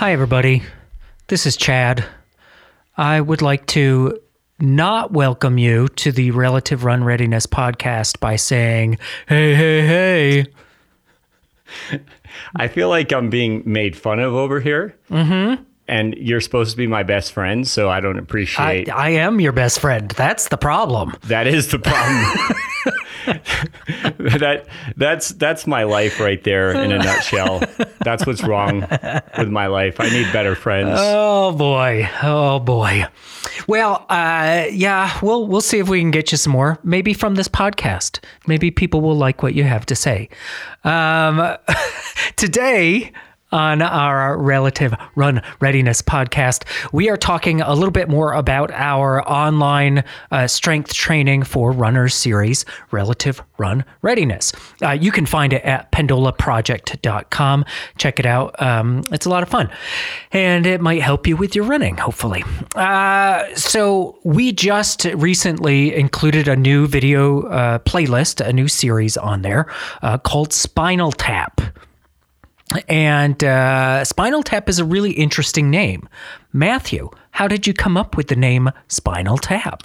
Hi, everybody. This is Chad. I would like to not welcome you to the Relative Run Readiness podcast by saying, hey, hey, hey. I feel like I'm being made fun of over here. Mm-hmm. And you're supposed to be my best friend, so I don't I, appreciate I am your best friend. That's the problem. that is the problem. that that's that's my life right there in a nutshell. That's what's wrong with my life. I need better friends. Oh boy. Oh boy. Well, uh, yeah, we'll we'll see if we can get you some more. Maybe from this podcast. Maybe people will like what you have to say. Um, today on our relative run readiness podcast, we are talking a little bit more about our online uh, strength training for runners series, Relative Run Readiness. Uh, you can find it at pendolaproject.com. Check it out. Um, it's a lot of fun and it might help you with your running, hopefully. Uh, so, we just recently included a new video uh, playlist, a new series on there uh, called Spinal Tap. And uh, Spinal Tap is a really interesting name. Matthew, how did you come up with the name Spinal Tap?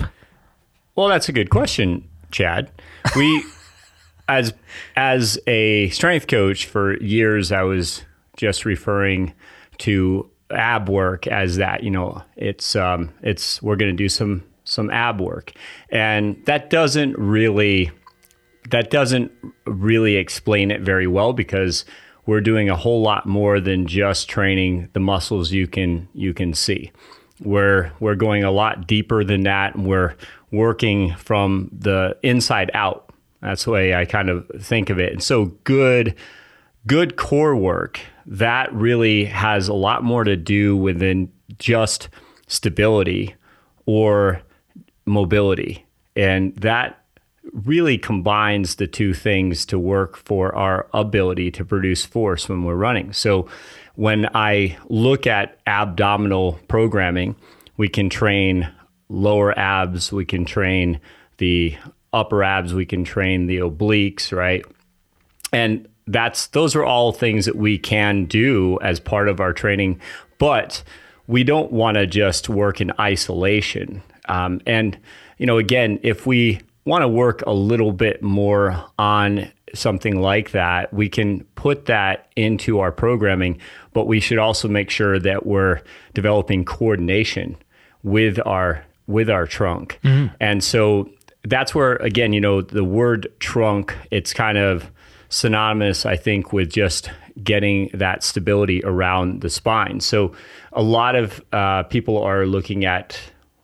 Well, that's a good question, Chad. We, as as a strength coach for years, I was just referring to ab work as that. You know, it's um, it's we're going to do some some ab work, and that doesn't really that doesn't really explain it very well because we're doing a whole lot more than just training the muscles you can you can see. We're we're going a lot deeper than that and we're working from the inside out. That's the way I kind of think of it. And so good good core work that really has a lot more to do within just stability or mobility. And that really combines the two things to work for our ability to produce force when we're running. So when I look at abdominal programming, we can train lower abs, we can train the upper abs, we can train the obliques, right? And that's those are all things that we can do as part of our training, but we don't want to just work in isolation. Um, and you know, again, if we want to work a little bit more on something like that, we can put that into our programming, but we should also make sure that we're developing coordination with our with our trunk. And so that's where again, you know, the word trunk, it's kind of synonymous I think with just getting that stability around the spine. So a lot of uh, people are looking at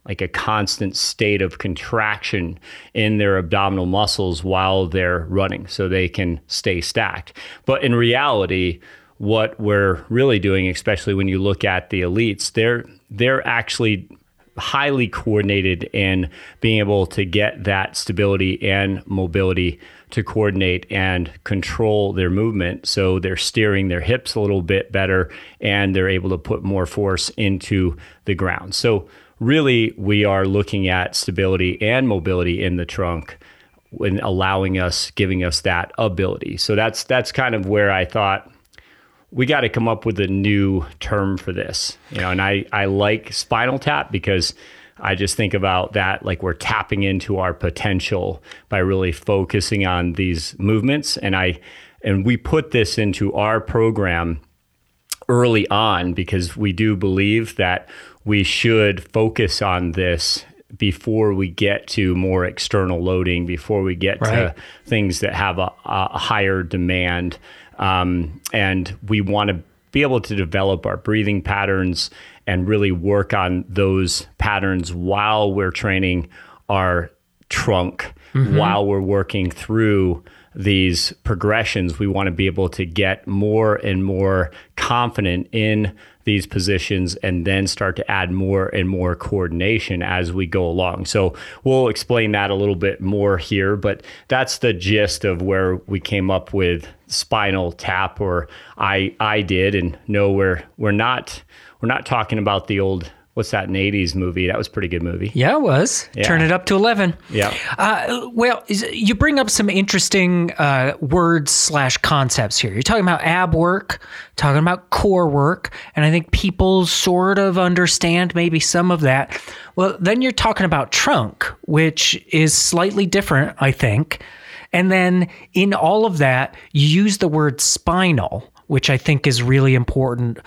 like a constant state of contraction in their abdominal muscles while they're running so they can stay stacked. But in reality, what we're really doing, especially when you look at the elites, they're they're actually highly coordinated in being able to get that stability and mobility to coordinate and control their movement. So they're steering their hips a little bit better and they're able to put more force into the ground. So really we are looking at stability and mobility in the trunk when allowing us giving us that ability. So that's that's kind of where i thought we got to come up with a new term for this you know and i i like spinal tap because i just think about that like we're tapping into our potential by really focusing on these movements. And i and we put this into our program early on because we do believe that we should focus on this before we get to more external loading, before we get Right. to things that have a, a higher demand. Um, and we want to be able to develop our breathing patterns and really work on those patterns while we're training our trunk, while we're working through these progressions. We want to be able to get more and more confident in these positions and then start to add more and more coordination as we go along. So we'll explain that a little bit more here, but that's the gist of where we came up with spinal tap or I I did and no we're we're not we're not talking about the old what's that, an 80s movie. That was a pretty good movie. Yeah, it was. Turn it up to 11. Yeah. Uh, well, you bring up some interesting uh, words slash concepts here. You're talking about ab work, talking about core work, and I think people sort of understand maybe some of that. Well, then you're talking about trunk, which is slightly different, I think. And then in all of that, you use the word spinal, which I think is really important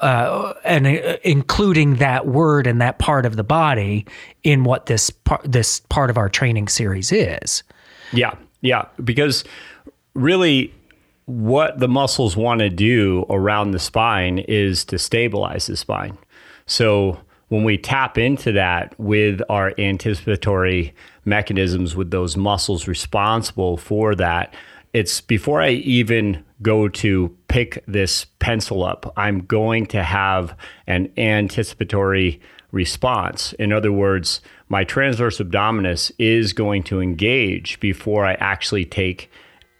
uh, and uh, including that word and that part of the body in what this part this part of our training series is. Yeah, yeah, because really what the muscles want to do around the spine is to stabilize the spine. So when we tap into that with our anticipatory mechanisms with those muscles responsible for that, it's before I even go to pick this pencil up, I'm going to have an anticipatory response. In other words, my transverse abdominis is going to engage before I actually take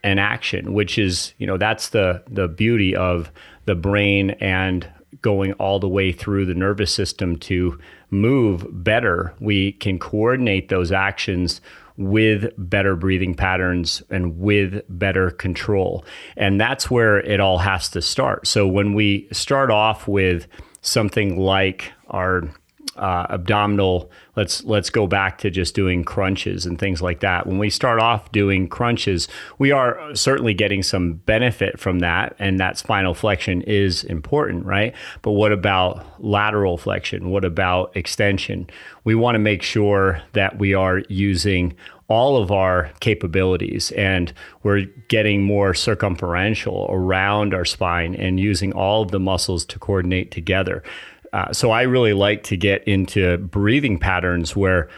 an action, which is, you know, that's the the beauty of the brain and going all the way through the nervous system to move better. We can coordinate those actions with better breathing patterns and with better control. And that's where it all has to start. So when we start off with something like our uh, abdominal let's let's go back to just doing crunches and things like that. When we start off doing crunches we are certainly getting some benefit from that and that spinal flexion is important right? But what about lateral flexion? What about extension? We want to make sure that we are using all of our capabilities and we're getting more circumferential around our spine and using all of the muscles to coordinate together uh, so I really like to get into breathing patterns where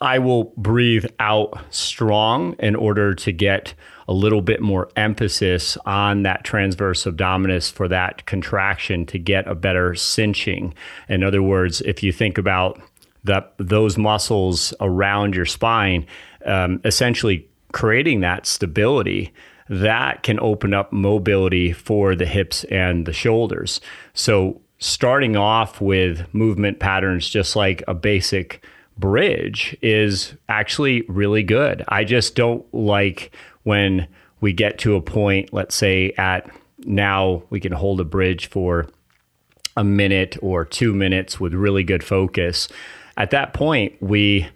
I will breathe out strong in order to get a little bit more emphasis on that transverse abdominis for that contraction to get a better cinching. In other words, if you think about that those muscles around your spine, um, essentially creating that stability, that can open up mobility for the hips and the shoulders. So starting off with movement patterns just like a basic bridge is actually really good. I just don't like when we get to a point, let's say at now we can hold a bridge for a minute or two minutes with really good focus. At that point, we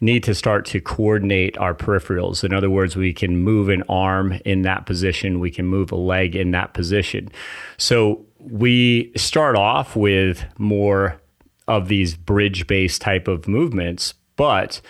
need to start to coordinate our peripherals. In other words, we can move an arm in that position, we can move a leg in that position. So we start off with more of these bridge based type of movements, but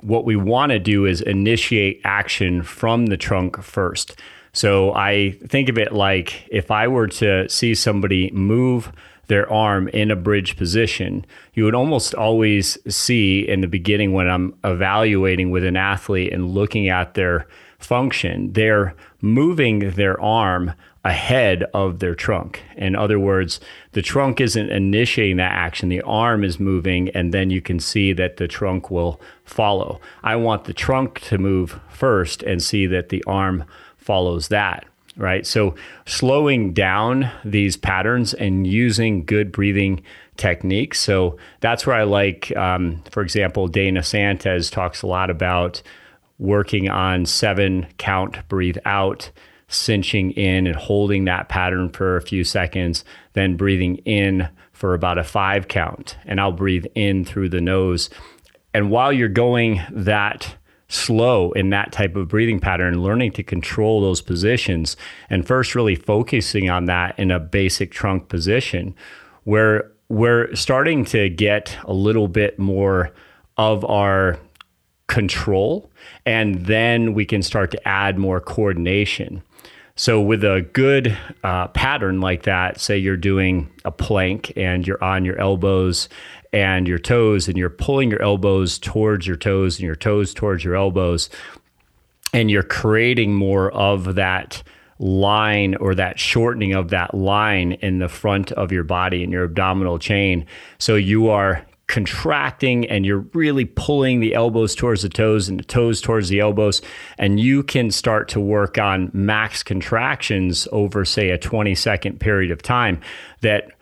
what we want to do is initiate action from the trunk first. So I think of it like if I were to see somebody move their arm in a bridge position, you would almost always see in the beginning when I'm evaluating with an athlete and looking at their function, they're moving their arm ahead of their trunk. In other words, the trunk isn't initiating that action, the arm is moving, and then you can see that the trunk will follow. I want the trunk to move first and see that the arm follows that. Right. So, slowing down these patterns and using good breathing techniques. So, that's where I like, um, for example, Dana Sanchez talks a lot about working on seven count, breathe out, cinching in and holding that pattern for a few seconds, then breathing in for about a five count. And I'll breathe in through the nose. And while you're going that slow in that type of breathing pattern, learning to control those positions, and first really focusing on that in a basic trunk position, where we're starting to get a little bit more of our control, and then we can start to add more coordination. So, with a good uh, pattern like that, say you're doing a plank and you're on your elbows and your toes, and you're pulling your elbows towards your toes and your toes towards your elbows, and you're creating more of that line or that shortening of that line in the front of your body in your abdominal chain. So, you are contracting and you're really pulling the elbows towards the toes and the toes towards the elbows. And you can start to work on max contractions over, say, a 20 second period of time that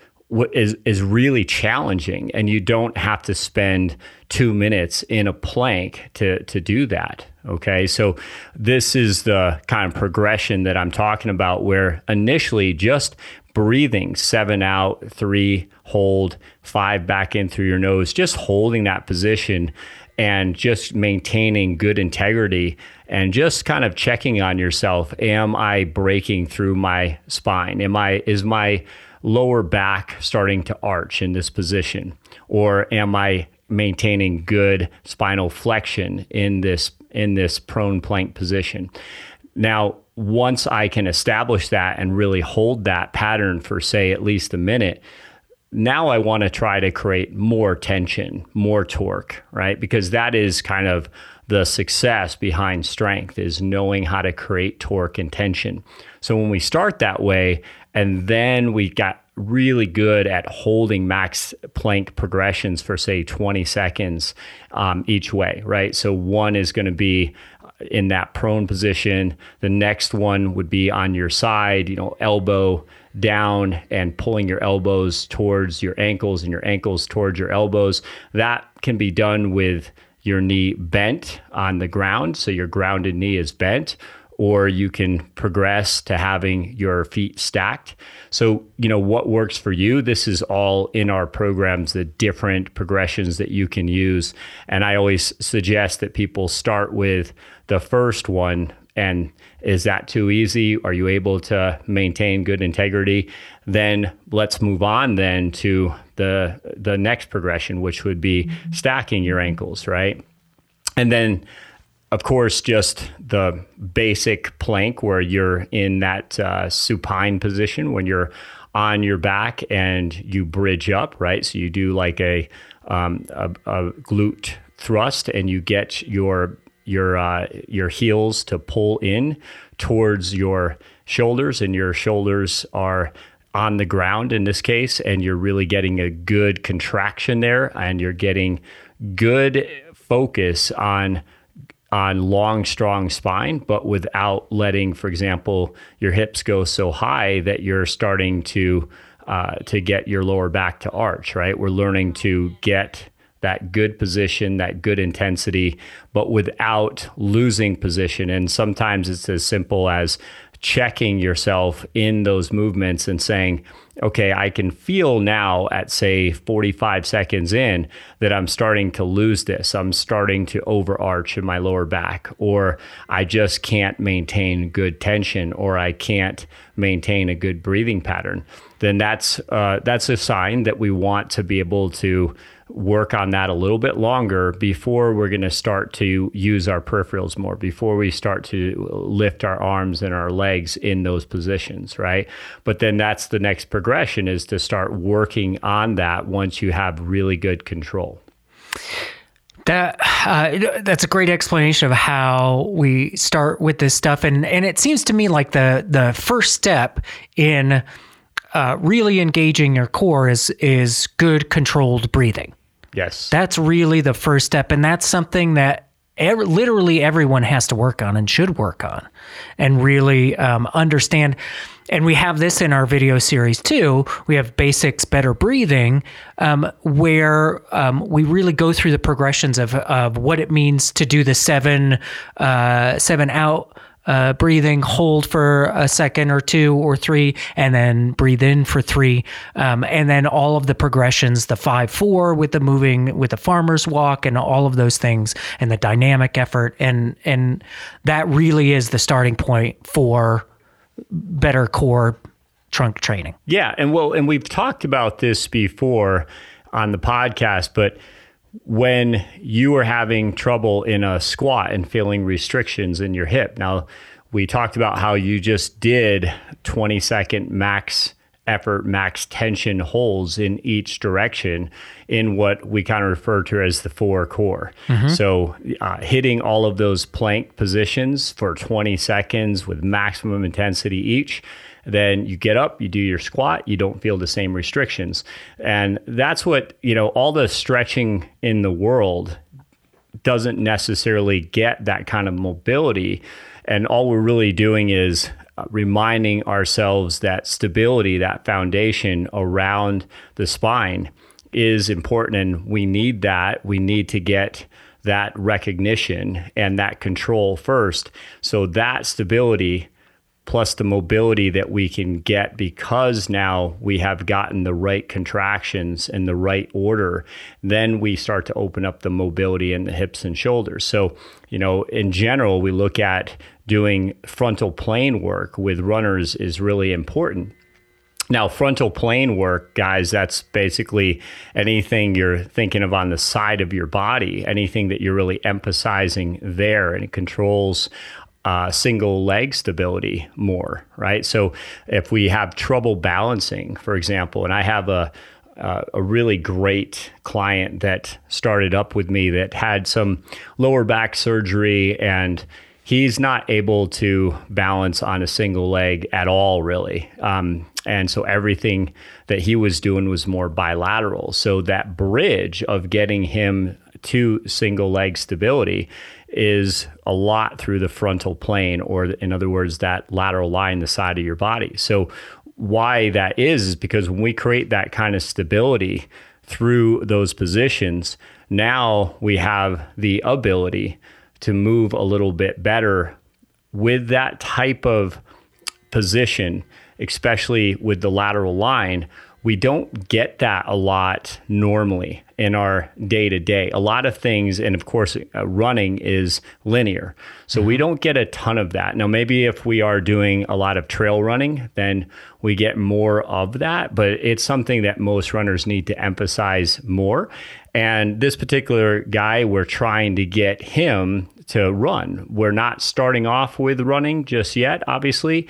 is is really challenging and you don't have to spend 2 minutes in a plank to to do that okay so this is the kind of progression that I'm talking about where initially just breathing 7 out 3 hold 5 back in through your nose just holding that position and just maintaining good integrity and just kind of checking on yourself am i breaking through my spine am i is my lower back starting to arch in this position? Or am I maintaining good spinal flexion in this in this prone plank position? Now, once I can establish that and really hold that pattern for say at least a minute, now I want to try to create more tension, more torque, right? Because that is kind of the success behind strength is knowing how to create torque and tension. So when we start that way and then we got really good at holding max plank progressions for say 20 seconds um, each way, right? So one is going to be in that prone position. The next one would be on your side, you know, elbow down and pulling your elbows towards your ankles and your ankles towards your elbows. That can be done with your knee bent on the ground. So your grounded knee is bent or you can progress to having your feet stacked. So, you know, what works for you? This is all in our programs, the different progressions that you can use. And I always suggest that people start with the first one. And is that too easy? Are you able to maintain good integrity? Then let's move on then to the the next progression, which would be stacking your ankles, right? And then of course, just the basic plank where you're in that uh, supine position when you're on your back and you bridge up, right? So you do like a, um, a, a glute thrust and you get your your uh, your heels to pull in towards your shoulders, and your shoulders are on the ground in this case, and you're really getting a good contraction there, and you're getting good focus on on long, strong spine, but without letting, for example, your hips go so high that you're starting to uh, to get your lower back to arch. Right, we're learning to get that good position, that good intensity, but without losing position. And sometimes it's as simple as checking yourself in those movements and saying, okay, I can feel now at say 45 seconds in that I'm starting to lose this. I'm starting to overarch in my lower back, or I just can't maintain good tension, or I can't maintain a good breathing pattern. Then that's uh, that's a sign that we want to be able to work on that a little bit longer before we're going to start to use our peripherals more, before we start to lift our arms and our legs in those positions, right? But then that's the next progression is to start working on that once you have really good control. That uh, that's a great explanation of how we start with this stuff, and and it seems to me like the the first step in uh, really engaging your core is is good controlled breathing. Yes. That's really the first step. And that's something that every, literally everyone has to work on and should work on and really um, understand. And we have this in our video series too. We have basics, better breathing, um, where um, we really go through the progressions of, of what it means to do the seven, uh, seven out uh, breathing, hold for a second or two or three, and then breathe in for three. Um, and then all of the progressions, the five, four with the moving, with the farmer's walk, and all of those things, and the dynamic effort. And, and that really is the starting point for better core trunk training. Yeah. And well, and we've talked about this before on the podcast, but when you are having trouble in a squat and feeling restrictions in your hip. Now, we talked about how you just did 20 second max effort, max tension holds in each direction in what we kind of refer to as the four core. Mm-hmm. So, uh, hitting all of those plank positions for 20 seconds with maximum intensity each then you get up, you do your squat, you don't feel the same restrictions. And that's what, you know, all the stretching in the world doesn't necessarily get that kind of mobility. And all we're really doing is uh, reminding ourselves that stability, that foundation around the spine is important and we need that. We need to get that recognition and that control first. So that stability plus the mobility that we can get because now we have gotten the right contractions in the right order, then we start to open up the mobility in the hips and shoulders. So, you know, in general, we look at doing frontal plane work with runners is really important. Now, frontal plane work, guys, that's basically anything you're thinking of on the side of your body, anything that you're really emphasizing there, and it controls uh, single leg stability more, right? So, if we have trouble balancing, for example, and I have a uh, a really great client that started up with me that had some lower back surgery and he's not able to balance on a single leg at all, really. Um, and so everything that he was doing was more bilateral. So that bridge of getting him to single leg stability is a lot through the frontal plane, or in other words, that lateral line, the side of your body. So, why that is, is because when we create that kind of stability through those positions, now we have the ability to move a little bit better with that type of position especially with the lateral line, we don't get that a lot normally in our day to day. A lot of things, and of course, uh, running is linear. So mm-hmm. we don't get a ton of that. Now, maybe if we are doing a lot of trail running, then we get more of that, but it's something that most runners need to emphasize more. And this particular guy, we're trying to get him to run. We're not starting off with running just yet, obviously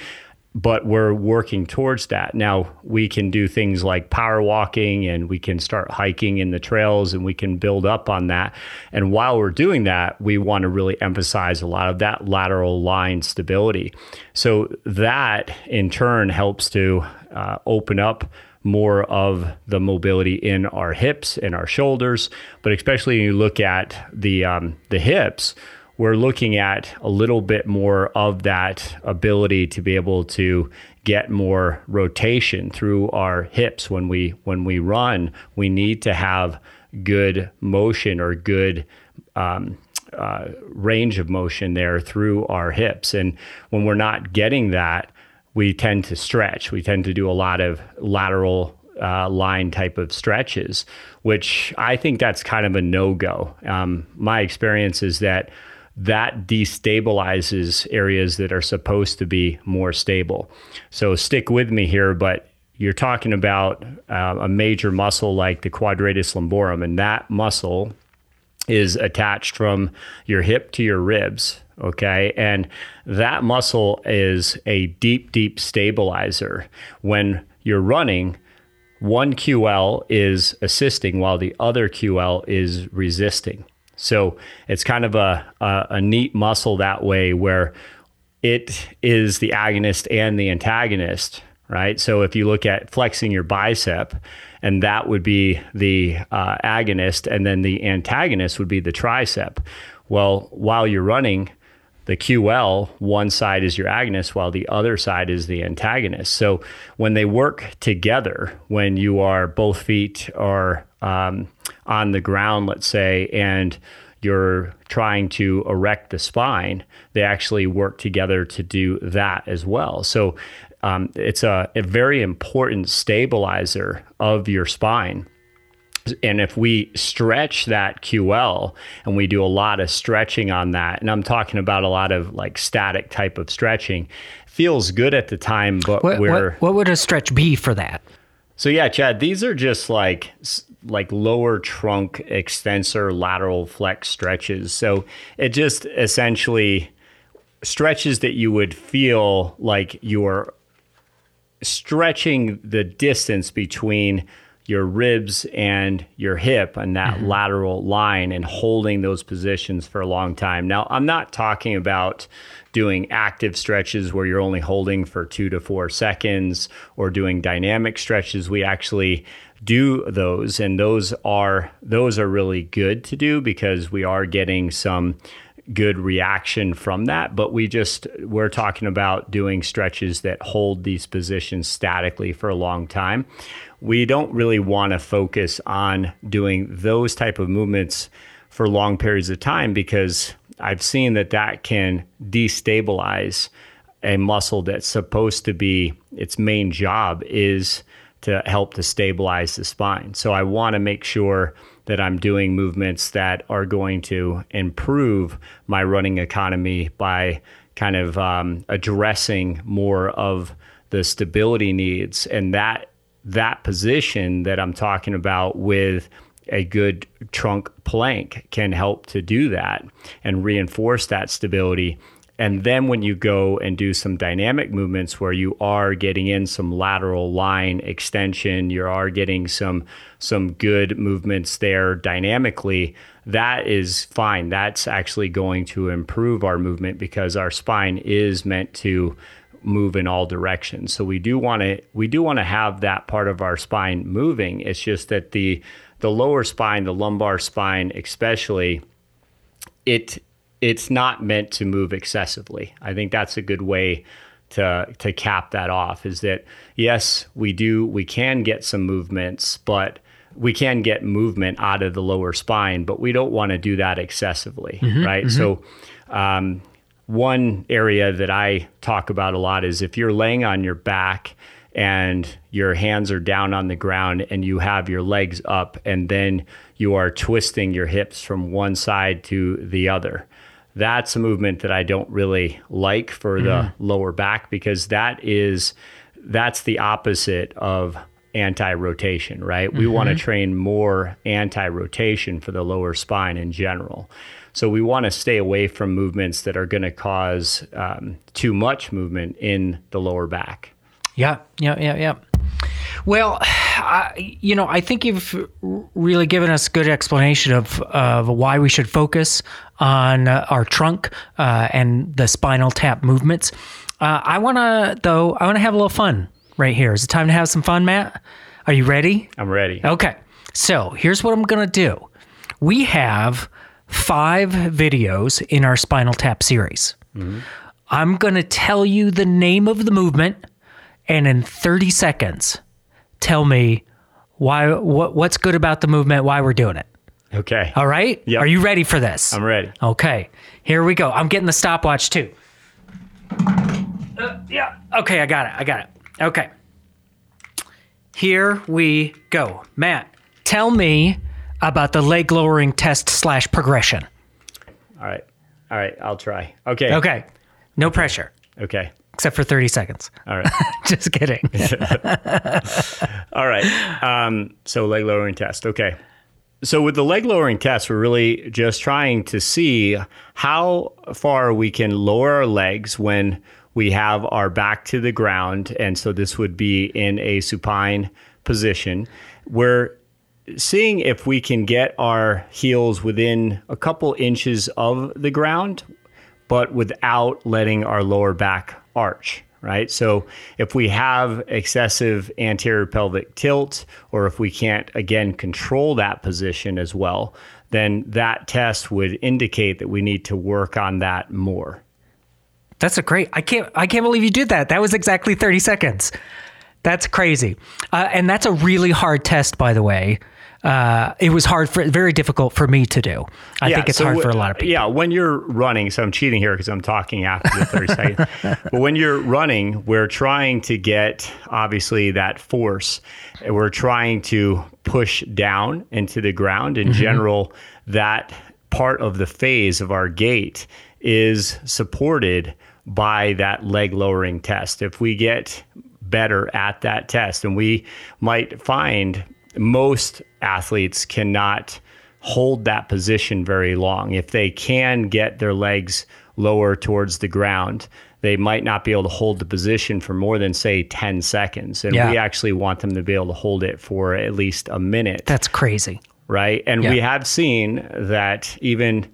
but we're working towards that. Now we can do things like power walking and we can start hiking in the trails and we can build up on that. And while we're doing that, we want to really emphasize a lot of that lateral line stability. So that in turn helps to uh, open up more of the mobility in our hips and our shoulders, but especially when you look at the um, the hips, we're looking at a little bit more of that ability to be able to get more rotation through our hips when we when we run. We need to have good motion or good um, uh, range of motion there through our hips. And when we're not getting that we tend to stretch. We tend to do a lot of lateral uh, line type of stretches, which I think that's kind of a no go. Um, my experience is that that destabilizes areas that are supposed to be more stable. So stick with me here, but you're talking about uh, a major muscle like the quadratus lumborum, and that muscle is attached from your hip to your ribs. Okay. And that muscle is a deep, deep stabilizer. When you're running, one QL is assisting while the other QL is resisting. So it's kind of a, a, a neat muscle that way where it is the agonist and the antagonist, right? So if you look at flexing your bicep, and that would be the uh, agonist, and then the antagonist would be the tricep. Well, while you're running, the QL, one side is your agonist while the other side is the antagonist. So when they work together, when you are both feet are um, on the ground, let's say, and you're trying to erect the spine, they actually work together to do that as well. So um, it's a, a very important stabilizer of your spine. And if we stretch that QL and we do a lot of stretching on that, and I'm talking about a lot of like static type of stretching, feels good at the time, but what, we're. What, what would a stretch be for that? So yeah, Chad, these are just like like lower trunk extensor lateral flex stretches. So it just essentially stretches that you would feel like you're stretching the distance between your ribs and your hip and that mm-hmm. lateral line and holding those positions for a long time. Now, I'm not talking about doing active stretches where you're only holding for two to four seconds or doing dynamic stretches. We actually do those and those are those are really good to do because we are getting some good reaction from that. But we just, we're talking about doing stretches that hold these positions statically for a long time. We don't really want to focus on doing those type of movements for long periods of time because I've seen that that can destabilize a muscle that's supposed to be its main job is to help to stabilize the spine. So I want to make sure that I'm doing movements that are going to improve my running economy by kind of um, addressing more of the stability needs and that that position that I'm talking about with a good trunk plank can help to do that and reinforce that stability and then when you go and do some dynamic movements where you are getting in some lateral line extension, you are getting some some good movements there dynamically, that is fine. That's actually going to improve our movement because our spine is meant to move in all directions. So we do want to we do want to have that part of our spine moving. It's just that the the lower spine, the lumbar spine especially, it it's not meant to move excessively. I think that's a good way to to cap that off is that yes, we do we can get some movements, but we can get movement out of the lower spine, but we don't want to do that excessively, mm-hmm, right? Mm-hmm. So um, one area that I talk about a lot is if you're laying on your back and your hands are down on the ground and you have your legs up and then you are twisting your hips from one side to the other that's a movement that I don't really like for the mm. lower back because that is that's the opposite of anti-rotation, right? Mm-hmm. We want to train more anti-rotation for the lower spine in general. So we want to stay away from movements that are going to cause um, too much movement in the lower back. Yeah, yeah, yeah, yeah. Well, I, you know, I think you've really given us a good explanation of, of why we should focus on uh, our trunk uh, and the spinal tap movements. Uh, I want to, though, I want to have a little fun right here. Is it time to have some fun, Matt? Are you ready? I'm ready. Okay. So here's what I'm going to do we have five videos in our spinal tap series. Mm-hmm. I'm going to tell you the name of the movement, and in 30 seconds, tell me why what, what's good about the movement, why we're doing it. Okay. All right? Yep. Are you ready for this? I'm ready. Okay. Here we go. I'm getting the stopwatch too. Uh, yeah. Okay, I got it. I got it. Okay. Here we go. Matt, tell me about the leg lowering test slash progression. All right. All right. I'll try. Okay. Okay. No pressure. Okay except for 30 seconds. All right. Just kidding. All right. Um, so leg lowering test. Okay. So with the leg lowering test, we're really just trying to see how far we can lower our legs when we have our back to the ground. And so this would be in a supine position. We're seeing if we can get our heels within a couple inches of the ground, but without letting our lower back arch, right? So if we have excessive anterior pelvic tilt, or if we can't, again, control that position as well, then that test would indicate that we need to work on that more. That's a great. I can't. I can't believe you did that. That was exactly thirty seconds. That's crazy, uh, and that's a really hard test, by the way uh, it was hard for very difficult for me to do. I yeah, think it's so hard w- for a lot of people. Yeah, when you're running, so I'm cheating here because I'm talking after the 30 seconds. But when you're running, we're trying to get obviously that force. We're trying to push down into the ground. In mm-hmm. general, that part of the phase of our gait is supported by that leg lowering test. If we get better at that test, and we might find most athletes cannot hold that position very long. If they can get their legs lower towards the ground, they might not be able to hold the position for more than say 10 seconds and yeah. we actually want them to be able to hold it for at least a minute that's crazy right and yeah. we have seen that even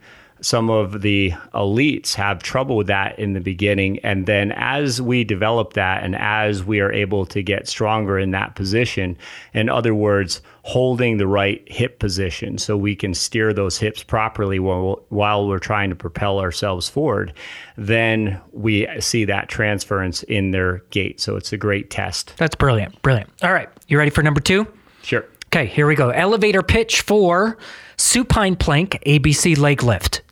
some of the elites have trouble with that in the beginning. And then as we develop that and as we are able to get stronger in that position, in other words, holding the right hip position so we can steer those hips properly while, while we're trying to propel ourselves forward, then we see that transference in their gait. So it's a great test. That's brilliant. Brilliant. All right. You ready for number two? Sure. Okay, here we go. Elevator pitch for supine plank ABC leg lift.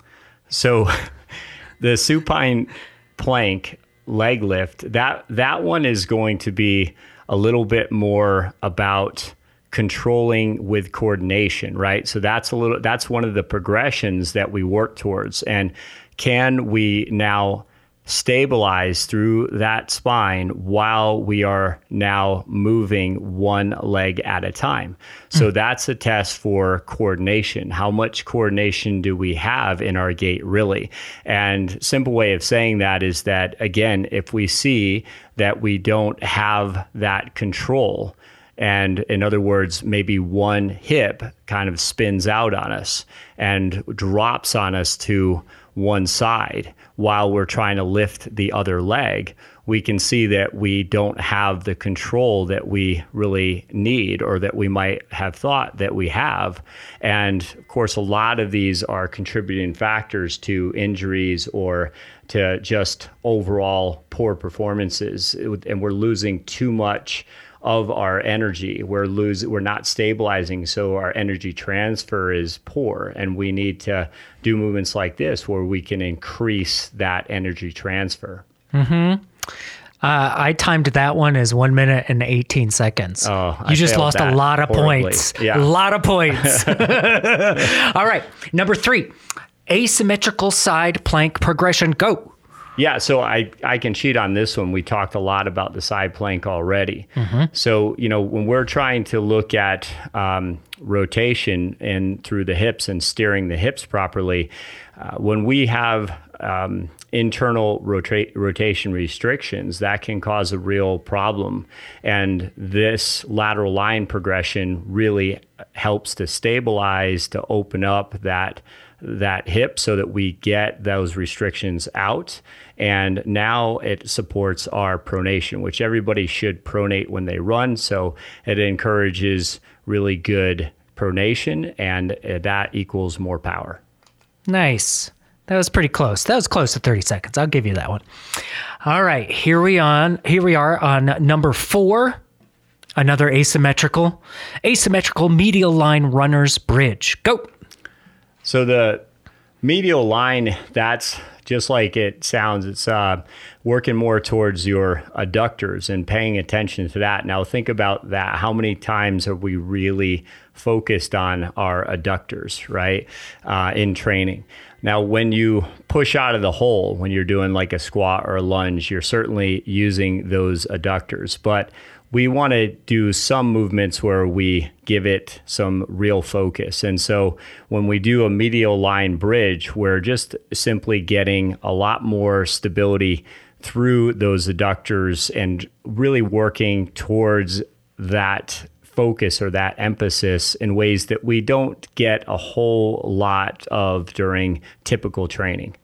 So the supine plank leg lift, that that one is going to be a little bit more about controlling with coordination, right? So that's a little that's one of the progressions that we work towards. And can we now stabilize through that spine while we are now moving one leg at a time. So mm. that's a test for coordination. How much coordination do we have in our gait really? And simple way of saying that is that again, if we see that we don't have that control, and in other words, maybe one hip kind of spins out on us and drops on us to one side while we're trying to lift the other leg, we can see that we don't have the control that we really need or that we might have thought that we have. And of course, a lot of these are contributing factors to injuries or to just overall poor performances. And we're losing too much of our energy. We're losing, we're not stabilizing, so our energy transfer is poor, and we need to do movements like this where we can increase that energy transfer. Hmm. Uh, I timed that one as one minute and 18 seconds. Oh, you I just lost a lot of horribly. points. Yeah. A lot of points. All right. Number three asymmetrical side plank progression. Go. Yeah, so I, I can cheat on this one. We talked a lot about the side plank already. Mm-hmm. So, you know, when we're trying to look at um, rotation and through the hips and steering the hips properly, uh, when we have um, internal rota- rotation restrictions, that can cause a real problem. And this lateral line progression really helps to stabilize, to open up that that hip so that we get those restrictions out. And now it supports our pronation, which everybody should pronate when they run. So it encourages really good pronation, and uh, that equals more power. Nice. That was pretty close. That was close to 30 seconds. I'll give you that one. All right, here we on here we are on number 4. Another asymmetrical. Asymmetrical medial line runners bridge. Go. So the medial line, that's just like it sounds. It's uh, working more towards your adductors and paying attention to that. Now, think about that. How many times are we really focused on our adductors, right, uh, in training? Now, when you push out of the hole, when you're doing like a squat or a lunge, you're certainly using those adductors. But we want to do some movements where we give it some real focus. And so when we do a medial line bridge, we're just simply getting a lot more stability through those adductors and really working towards that focus or that emphasis in ways that we don't get a whole lot of during typical training.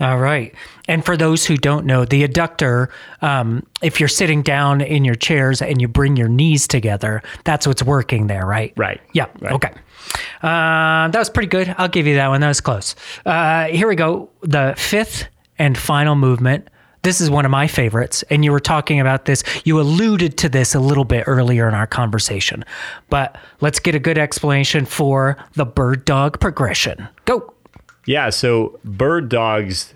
All right. And for those who don't know, the adductor, um, if you're sitting down in your chairs and you bring your knees together, that's what's working there, right? Right. Yeah. Right. Okay. Uh, that was pretty good. I'll give you that one. That was close. Uh, here we go. The fifth and final movement. This is one of my favorites. And you were talking about this. You alluded to this a little bit earlier in our conversation. But let's get a good explanation for the bird dog progression. Go. Yeah, so bird dogs,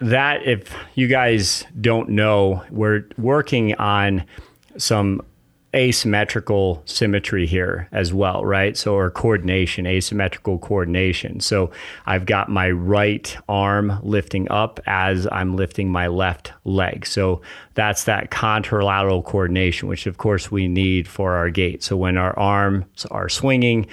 that if you guys don't know, we're working on some asymmetrical symmetry here as well, right? So, or coordination, asymmetrical coordination. So, I've got my right arm lifting up as I'm lifting my left leg. So, that's that contralateral coordination, which of course we need for our gait. So, when our arms are swinging,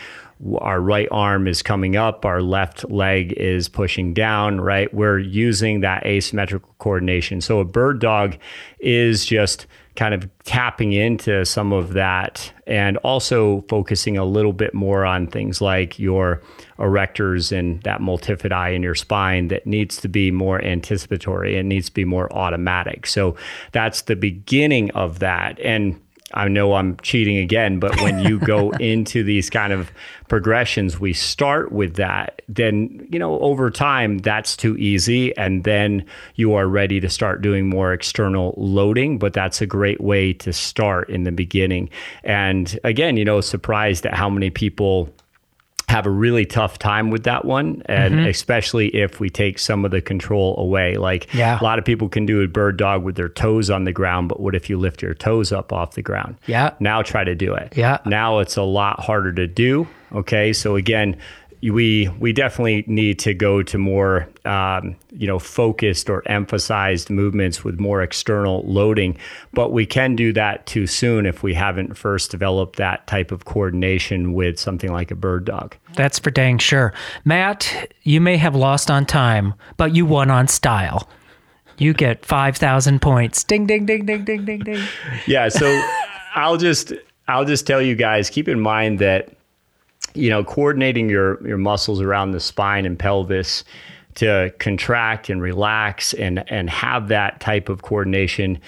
our right arm is coming up, our left leg is pushing down, right? We're using that asymmetrical coordination. So a bird dog is just kind of tapping into some of that and also focusing a little bit more on things like your erectors and that multifidi in your spine that needs to be more anticipatory and needs to be more automatic. So that's the beginning of that. And I know I'm cheating again, but when you go into these kind of progressions, we start with that. Then, you know, over time, that's too easy. And then you are ready to start doing more external loading. But that's a great way to start in the beginning. And again, you know, surprised at how many people have a really tough time with that one and mm-hmm. especially if we take some of the control away. Like yeah. a lot of people can do a bird dog with their toes on the ground but what if you lift your toes up off the ground? Yeah. Now try to do it. Yeah. Now it's a lot harder to do okay? So again we we definitely need to go to more um, you know focused or emphasized movements with more external loading but we can do that too soon if we haven't first developed that type of coordination with something like a bird dog. That's for dang sure. Matt you may have lost on time but you won on style. You get 5000 points. Ding ding ding ding ding ding ding. Yeah so i'll just i'll just tell you guys keep in mind that you know, coordinating your your muscles around the spine and pelvis to contract and relax and and have that type of coordination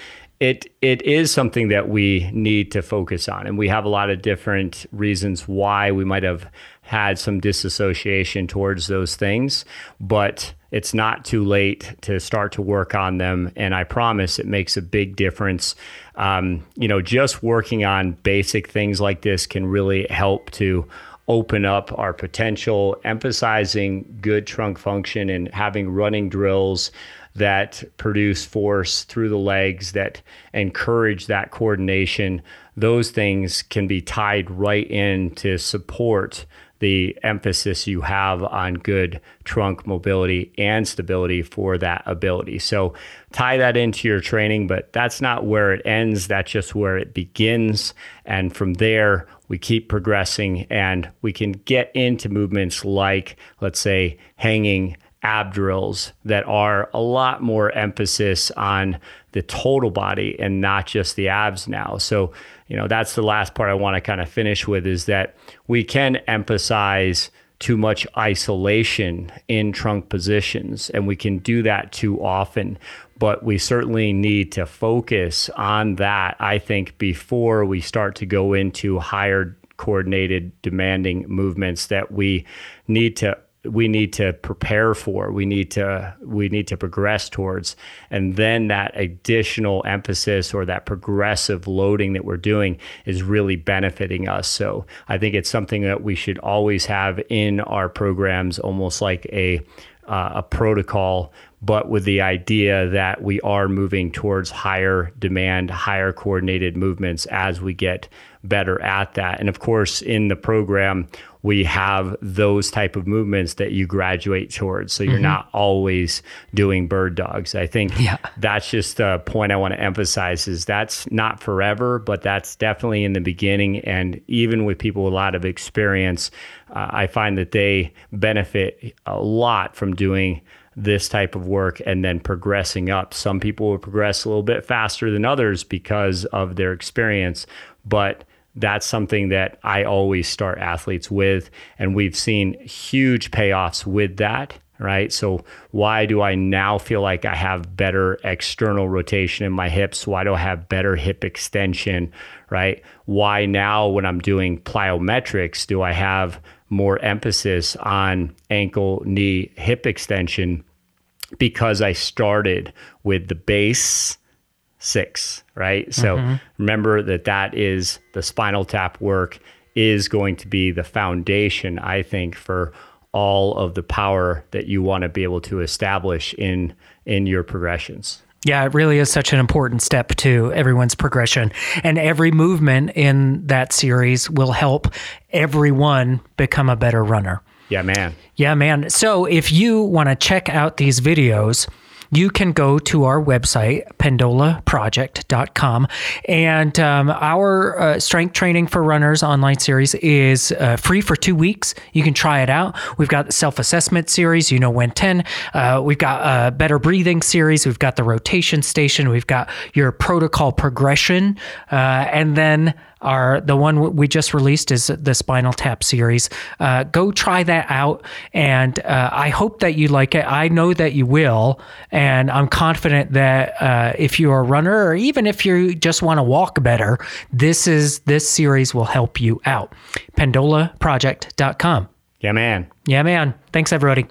it it is something that we need to focus on. And we have a lot of different reasons why we might have had some disassociation towards those things but it's not too late to start to work on them. And i promise it makes a big difference. Um, you know just working on basic things like this can really help to open up our potential, emphasizing good trunk function and having running drills that produce force through the legs that encourage that coordination. Those things can be tied right in to support the emphasis you have on good trunk mobility and stability for that ability. So tie that into your training, but that's not where it ends. That's just where it begins. And from there, we keep progressing and we can get into movements like, let's say, hanging ab drills that are a lot more emphasis on the total body and not just the abs now. So, you know, that's the last part I want to kind of finish with is that we can emphasize too much isolation in trunk positions and we can do that too often but we certainly need to focus on that, I think, before we start to go into higher coordinated, demanding movements that we need to we need to prepare for we need to we need to progress towards. And then that additional emphasis or that progressive loading that we're doing is really benefiting us. So i think it's something that we should always have in our programs almost like a uh, a protocol but with the idea that we are moving towards higher demand, higher coordinated movements as we get better at that. And of course, in the program, we have those type of movements that you graduate towards. So you're mm-hmm. not always doing bird dogs. I think yeah. that's just a point I want to emphasize is that's not forever, but that's definitely in the beginning. And even with people with a lot of experience, uh, I find that they benefit a lot from doing this type of work and then progressing up. Some people will progress a little bit faster than others because of their experience, but that's something that I always start athletes with. And we've seen huge payoffs with that, right? So, why do I now feel like I have better external rotation in my hips? Why do I have better hip extension, right? Why now, when I'm doing plyometrics, do I have more emphasis on ankle, knee, hip extension because I started with the base six, right? So mm-hmm. remember that that is the spinal tap work is going to be the foundation, I think, for all of the power that you want to be able to establish in in your progressions. Yeah, it really is such an important step to everyone's progression. And every movement in that series will help everyone become a better runner. Yeah, man. Yeah, man. So if you want to check out these videos, you can go to our website, pendolaproject.com. And um, our uh, strength training for runners online series is uh, free for two weeks. You can try it out. We've got self assessment series, you know when 10. Uh, we've got a better breathing series. We've got the rotation station. We've got your protocol progression. Uh, and then our the one we just released is the Spinal Tap series. Uh, go try that out, and uh, I hope that you like it. I know that you will, and I'm confident that uh, if you're a runner or even if you just want to walk better, this is this series will help you out. PendolaProject.com. Yeah, man. Yeah, man. Thanks, everybody.